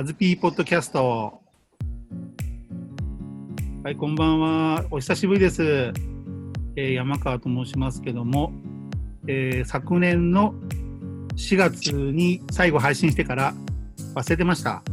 アズピーポッドキャスト。はい、こんばんは。お久しぶりです。えー山川と申しますけども、えー昨年の4月に最後配信してから忘れてました。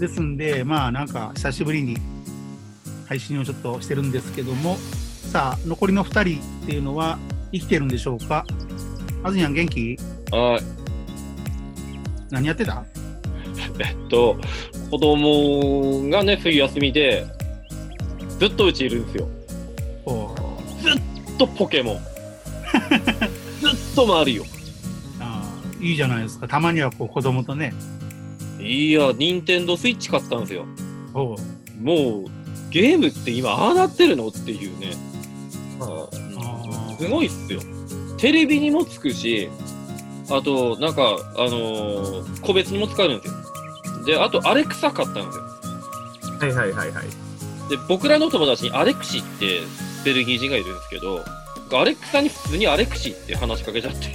ですんで、まあなんか久しぶりに配信をちょっとしてるんですけども、さあ、残りの2人っていうのは生きてるんでしょうか？あずにゃん元気？はい。何やってた？えっと、子供がね、冬休みで、ずっとうちいるんですよ。おずっとポケモン。ずっとマリオ。あーいいじゃないですか。たまにはこう子供とね。いや、ニンテンドースイッチ買ったんですよ。もう、ゲームって今、ああなってるのっていうね。ああすごいっすよ。テレビにもつくし、あと、なんか、あのー個別にも使えるんですよ。で、あと、アレクサ買ったんですよ。はいはいはいはい。で、僕らの友達にアレクシってベルギー人がいるんですけど、アレクサに普通にアレクシって話しかけちゃって。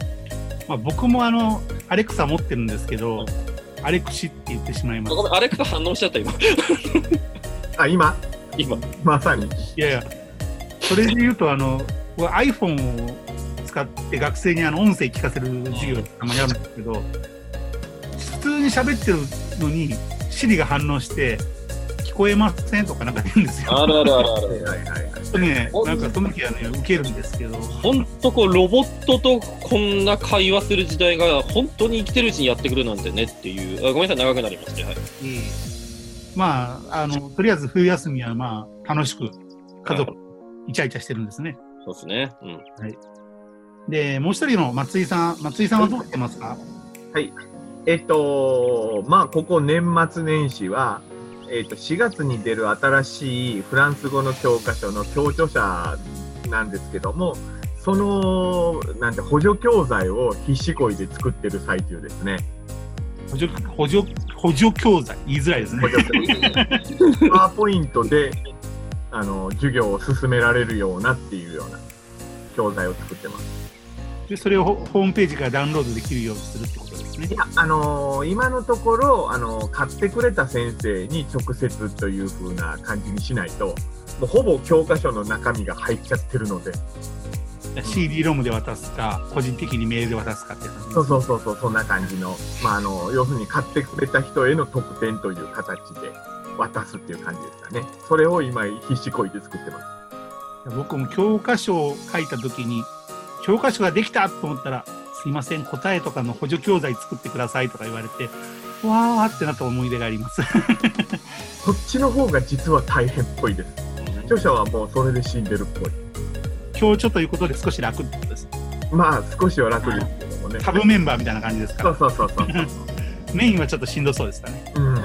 まあ、僕もあの、アレクサ持ってるんですけど、アレクシって言ってしまいますアレクサ反応しちゃった、今。あ、今？今。まさに。いやいや、それで言うと、あの、僕 iPhone を使って学生にあの音声聞かせる授業をたまにやるんですけど、普通に喋ってるのに、Siri が反応して、聞こえませんとかなんか言うんですよ。あるあるあるある。はいはいはいはい。ちょっとね、なんかその時はね、受けるんですけど、ほんとこう、ロボットとこんな会話する時代が、本当に生きてるうちにやってくるなんてねっていう。あごめんなさい、長くなりまして。はい。いいまあ、あの、とりあえず冬休みはまあ、楽しく家族、イチャイチャしてるんですね。そうですね。うん。で、もう一人の松井さん、松井さんはどうしてますか？えっと、まあ、ここ年末年始は、えっと、4月に出る新しいフランス語の教科書の教著者なんですけども、その、なんて、補助教材を必死こいで作ってる最中ですね。補助、補助、補助教材、言いづらいですね。パワーポイントで、あの、授業を進められるようなっていうような教材を作ってます。で、それをホホームページからダウンロードできるようにするってことですねい。や、あのー今のところ、あのー買ってくれた先生に直接という風な感じにしないと、もうほぼ教科書の中身が入っちゃってるので、CD ロムで渡すか、個人的にメールで渡すかって感そうそうそうそう、そんな感じの、まあ、あの要するに買ってくれた人への特典という形で渡すっていう感じですかね。それを今、必死こいて作ってます。僕も教科書を書いたときに、教科書ができたと思ったら、すいません、答えとかの補助教材作ってくださいとか言われて、わーってなった思い出があります。そっちの方が実は大変っぽいです。著者はもうそれで死んでるっぽい。今日ちょっということで少し楽ってことです。まあ、少しは楽ですけどもね。サブメンバーみたいな感じですかそうそうそうそう。メインはちょっとしんどそうですかね。うん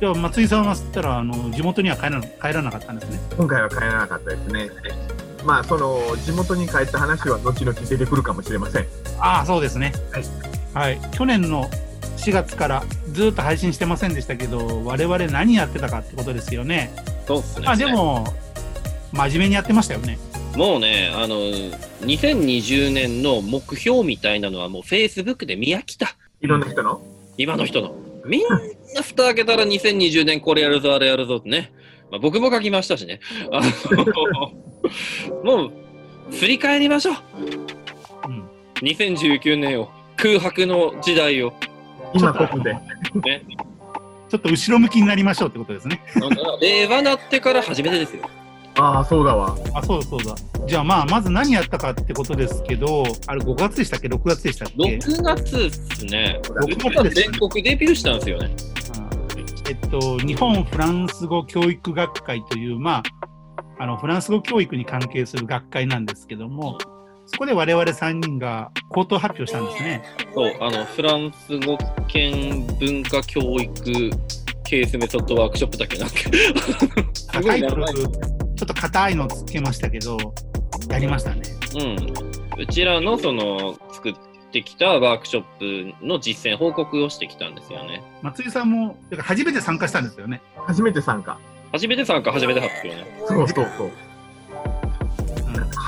じゃあ松井さんはったらあの地元には帰ら帰らなかったんですね。今回は帰らなかったですね。まあ、その地元に帰った話は後々出てくるかもしれません。ああそうですね。はい。はい。去年の4月からずっと配信してませんでしたけど、我々何やってたかってことですよね。そうっすね。あでも真面目にやってましたよね。もうね、あの、2020年の目標みたいなのはもう Facebook で見飽きた。いろんな人の？今の人の。みんな蓋開けたら2020年これやるぞ、あれやるぞってね。まあ、僕も書きましたしね。あのもう、振り返りましょう。うん。2019年を。空白の時代を。今ここで。ね。ちょっと後ろ向きになりましょうってことですね。令和なってから初めてですよ。ああ、そうだわ。あ、そうだそうだ。じゃあまあ、まず何やったかってことですけど、あれ5月でしたっけ ?6 月でしたっけ？6月っすね。6月です全国デビューしたんですよね。えっと、日本フランス語教育学会という、まあ、あの、フランス語教育に関係する学会なんですけども、そこで我々3人が口頭発表したんですね。そう、あの、フランス語圏文化教育ケースメソッドワークショップだっけなんか。ちょっと硬いのつけましたけど、やりましたね。うん。うちらのその、作ってきたワークショップの実践報告をしてきたんですよね。松井さんも、だから初めて参加したんですよね。初めて参加。初めて参加、初めて発表ね。そうそうそう。うん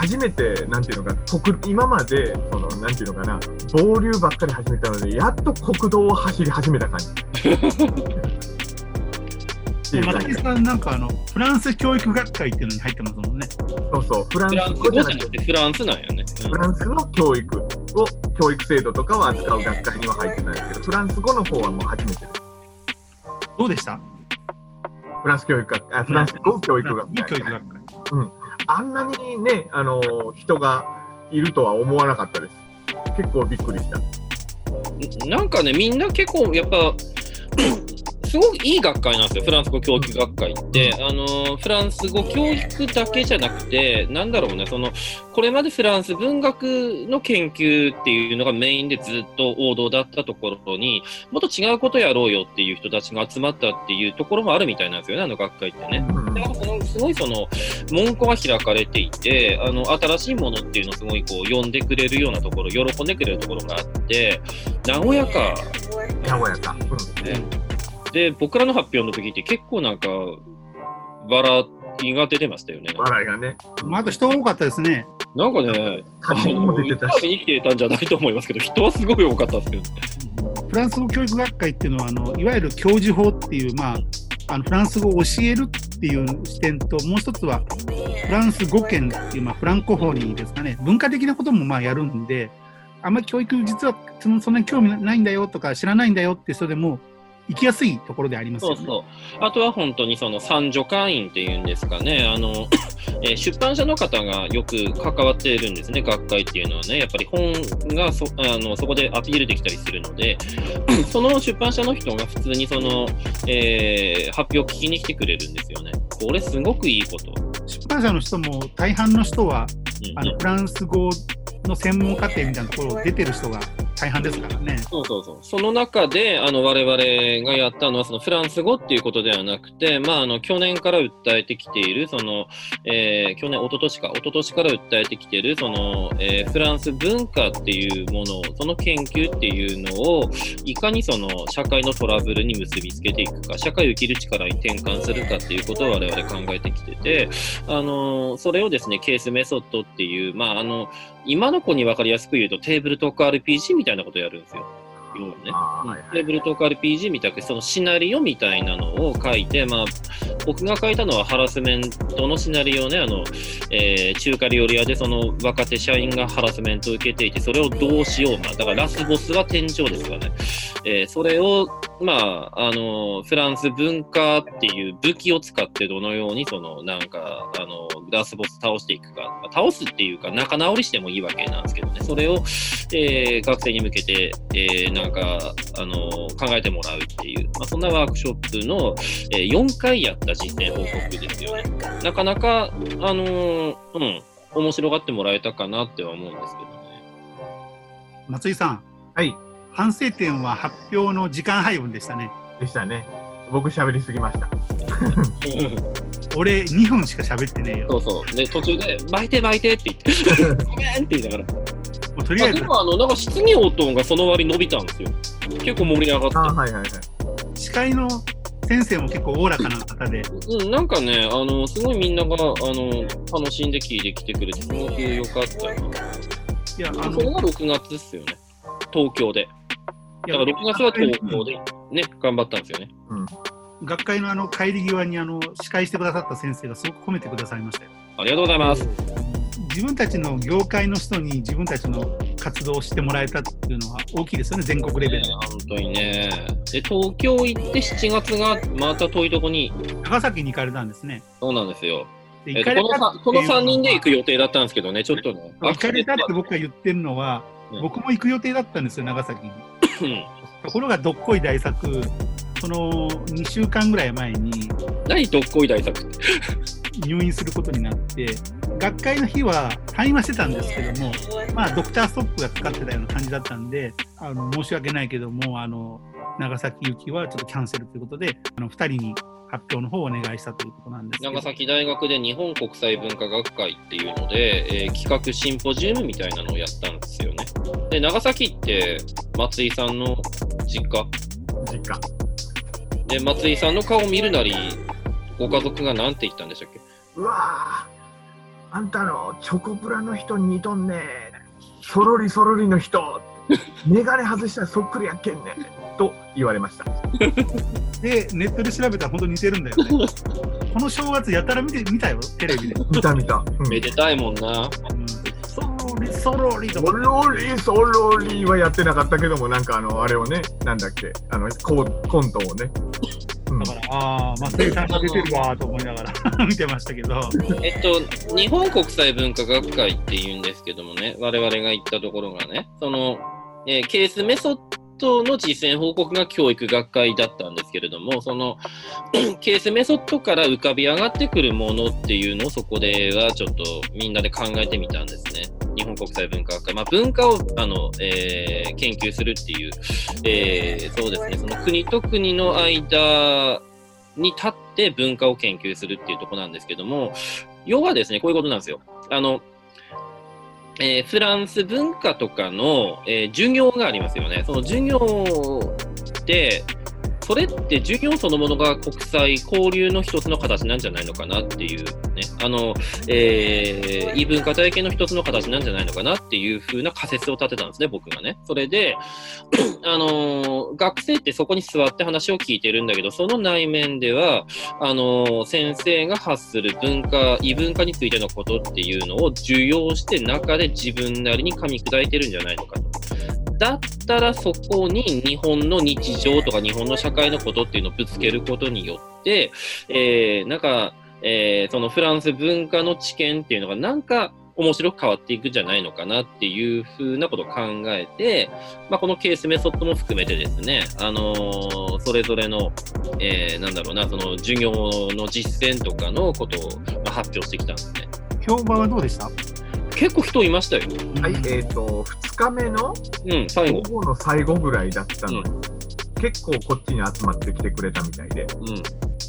初めて、なんていうのか、国今まで、その、なんていうのかな、暴流ばっかり始めたので、やっと国道を走り始めた感じ。っていう感じ松井さんなんかあのフランス教育学会っていうのに入ってますもんね。そうそう、フランフランスス語じゃなくてフランスなんよね。フランスの教育を、教育制度とかを扱う学会には入ってないですけど、フランス語の方はもう初めて。どうでした？フランス教育学あフランス語教育学会。教育学会。あんなにね、あの人がいるとは思わなかったです。結構びっくりした。うんなんかね、みんな結構やっぱ、すごくいい学会なんですよ、フランス語教育学会って。あのフランス語教育だけじゃなくて、なんだろうね、そのこれまでフランス文学の研究っていうのがメインでずっと王道だったところにもっと違うことやろうよっていう人たちが集まったっていうところもあるみたいなんですよね、あの学会ってね。うん。だからそのすごいその門戸が開かれていてあの新しいものっていうのをすごいこう呼んでくれるようなところ喜んでくれるところがあって和やか。和やか。うん。でで僕らの発表の時って結構なんか笑いが出てましたよね。笑いがね。まあ、あと人が多かったですね。なんかね、写真も出てたし。見に来てたんじゃないと思いますけど人はすごい多かったですけど。フランス語教育学会っていうのはあのいわゆる教授法っていう、まあ、あのフランス語を教えるっていう視点ともう一つはフランス語圏っていう、まあ、フランコフォニーですかね文化的なこともまあやるんであんまり教育実はそのそんなに興味ないんだよとか知らないんだよって人でも行きやすいところでありますよね。そうそう。あとは本当にその三助会員っていうんですかね、あの、えー出版社の方がよく関わっているんですね、学会っていうのはね。やっぱり本がそあのそこでアピールできたりするので、その出版社の人が普通にその、えー発表を聞きに来てくれるんですよね。これすごくいいこと。出版社の人も大半の人はうんあのフランス語の専門課程みたいなところを出てる人が大半ですからね。そうそうそう。その中で、あの、我々がやったのは、そのフランス語っていうことではなくて、まあ、あの、去年から訴えてきている、その、えー去年、一昨年か、一昨年から訴えてきている、その、えーフランス文化っていうものを、その研究っていうのを、いかにその、社会のトラブルに結びつけていくか、社会を生きる力に転換するかっていうことを我々考えてきてて、あの、それをですね、ケースメソッドっていう、まあ、あの、今の子に分かりやすく言うと、テーブルトーク RPG みたいなことをやるんですよ。要はね。はいテーブルトーク RPG みたくそのシナリオみたいなのを書いて、まあ、僕が書いたのはハラスメントのシナリオね、あの、えー中華料理屋でその若手社員がハラスメントを受けていて、それをどうしようか。だからラスボスは天井ですよね。えーそれを、まあ、あの、フランス文化っていう武器を使ってどのようにその、なんか、あの、ラスボス倒していくか。まあ倒すっていうか、仲直りしてもいいわけなんですけどね。それを、えー学生に向けて、えーなんか、あの考えてもらうっていう、まあ、そんなワークショップの、えー4回やった実践報告ですよね。なかなか、あのーうん、面白がってもらえたかなっては思うんですけどね。松井さん、はい。反省点は発表の時間配分でしたね。でしたね。僕喋りすぎました。俺2分しか喋ってねえよ。そうそう。で、途中で、巻いて巻いてって言って、ごめんって言いながら。もうとりあえずあでも、あの、なんか質疑応答がその割伸びたんですよ。結構盛り上がって。あーはいはいはい。司会の先生も結構おおらかな方で、うん、なんかね、あの、すごいみんなが、あの、楽しんで聞いてきてくれて、すごく良かったな。いや、あの、それが6月ですよね。東京で。いやだから6月は東京でね、頑張ったんですよね。学会のあの帰り際にあの司会してくださった先生がすごく褒めてくださいましたよ。ありがとうございます。自分たちの業界の人に自分たちの活動をしてもらえたっていうのは大きいですよね、全国レベルね、本当にね。で、東京行って7月がまた遠いとこに、長崎に行かれたんですね。そうなんですよ。でえっとこのさこの3人で行く予定だったんですけどね、ちょっとね。行かれたって僕が言ってるのは、うん僕も行く予定だったんですよ、長崎に。う んところがどっこい大作、その2週間ぐらい前に何どっこい大作って？入院することになって、学会の日は退院はしてたんですけども、まあ、ドクターストップがかかってたような感じだったんで、あの申し訳ないけども、あの長崎行きはちょっとキャンセルということで、あの2人に発表の方をお願いしたということなんですけど長崎大学で日本国際文化学会っていうので、えー企画シンポジウムみたいなのをやったんですよね。で、長崎って松井さんの実家？実家。で、松井さんの顔を見るなり、ご家族が何て言ったんでしたっけ？うわあんたのチョコプラの人に似とんね。そろりそろりの人。眼鏡外したらそっくりやっけんね。と言われました。で、ネットで調べたら本当に似てるんだよね。この正月やたら見て見たよ、テレビで。見た見た、うん。めでたいもんな。うん、そろりそろり。とそか。ろりそろりはやってなかったけどもなんかあのあれをねなんだっけ。あのココントをね、うんだから、ああ、松井さんが出てるわーと思いながら 見てましたけど。えっと、日本国際文化学会っていうんですけどもね、我々が行ったところがね、その、えーケースメソッドの実践報告が教育学会だったんですけれども、その、ケースメソッドから浮かび上がってくるものっていうのをそこではちょっとみんなで考えてみたんですね。日本国際文化学会。まあ、文化を、あの、えー研究するっていう、えーそうですね、その国と国の間に立って文化を研究するっていうところなんですけども、要はですね、こういうことなんですよ。あの、えーフランス文化とかの、えー授業がありますよね。その授業って、それって授業そのものが国際交流の一つの形なんじゃないのかなっていうね、あの、えー異文化体系の一つの形なんじゃないのかなっていう風な仮説を立てたんですね、僕がね。それで、あのー学生ってそこに座って話を聞いてるんだけど、その内面では、あの先生が発する文化、異文化についてのことっていうのを受容して中で自分なりに噛み砕いてるんじゃないのかと。だったらそこに日本の日常とか日本の社会のことっていうのをぶつけることによって、えーなんか、えーそのフランス文化の知見っていうのがなんか面白く変わっていくんじゃないのかなっていうふうなことを考えて、まあ、このケースメソッドも含めてですね、あのーそれぞれの、えーなんだろうな、その授業の実践とかのことを、まあ、発表してきたんですね。評判はどうでした？結構人いましたよ。はいえっ、と2日目のうん、最後。午後の最後ぐらいだったのに、結構こっちに集まってきてくれたみたいでうん。い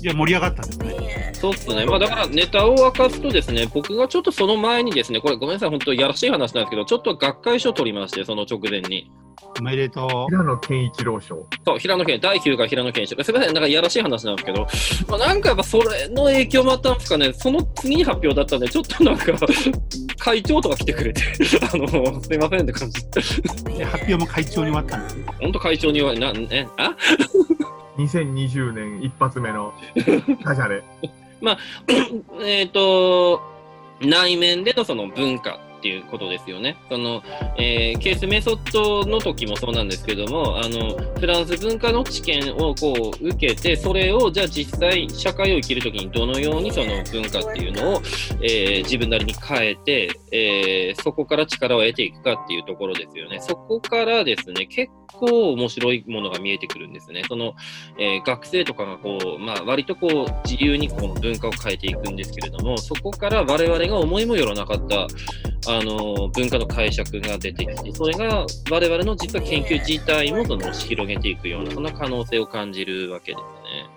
や、盛り上がったんですね。そうっすね。まあだからネタを明かすとですね、僕がちょっとその前にですね、これごめんなさい、本当やらしい話なんですけど、ちょっと学会書を取りまして、その直前に。おめでと平野健一郎賞。そう、平野健、第9回平野健一。郎。すみません、なんかやらしい話なんですけど、まあ、なんかやっぱそれの影響もあったんですかね、その次に発表だったんで、ちょっとなんか、会長とか来てくれて、あの、すいませんって感じ。発表も会長に終わったんですね。本当会長に言われ、な、え、あ？2020年一発目のダジャレえっと、内面でのその文化っていうことですよね。その、えーケースメソッドの時もそうなんですけども、あの、フランス文化の知見をこう受けて、それをじゃあ実際社会を生きる時にどのようにその文化っていうのを、えー自分なりに変えて、えーそこから力を得ていくかっていうところですよね。そこからですね、結構面白いものが見えてくるんですね。その、えー学生とかがこう、まあ、割とこう自由にこの文化を変えていくんですけれども、そこから我々が思いもよらなかった、あの文化の解釈が出てきて、それが我々の実は研究自体もその押し広げていくような、そんな可能性を感じるわけですね。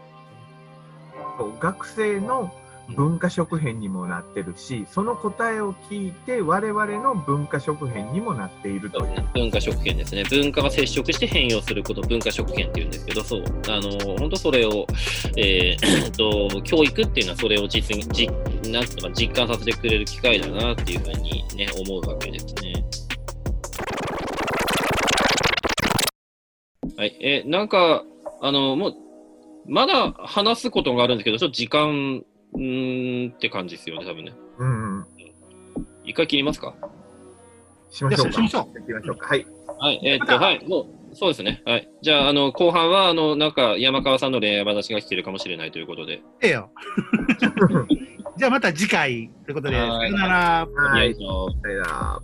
学生の文化食編にもなってるしその答えを聞いて我々の文化食編にもなっているという文化食圏ですね。文化が接触して変容することを文化食圏っていうんですけど、そう、あの本当それを、えー と、教育っていうのはそれを実に、実なんていうのか実感させてくれる機会だなっていうふうにね、思うわけですね。はい、えなんか、あの、もう、まだ話すことがあるんですけど、ちょっと時間、うーんって感じですよね、多分ね。うんうん一回切りますか？しましょうかしましょう行きましょうかはいはい、えーっと、はい、もう、そうですね。はい。じゃあ、あの、後半は、あの、なんか、山川さんの恋愛話が聞けるかもしれないということで。ええよ。じゃあまた次回ということで、さはいよなら。はいさよなら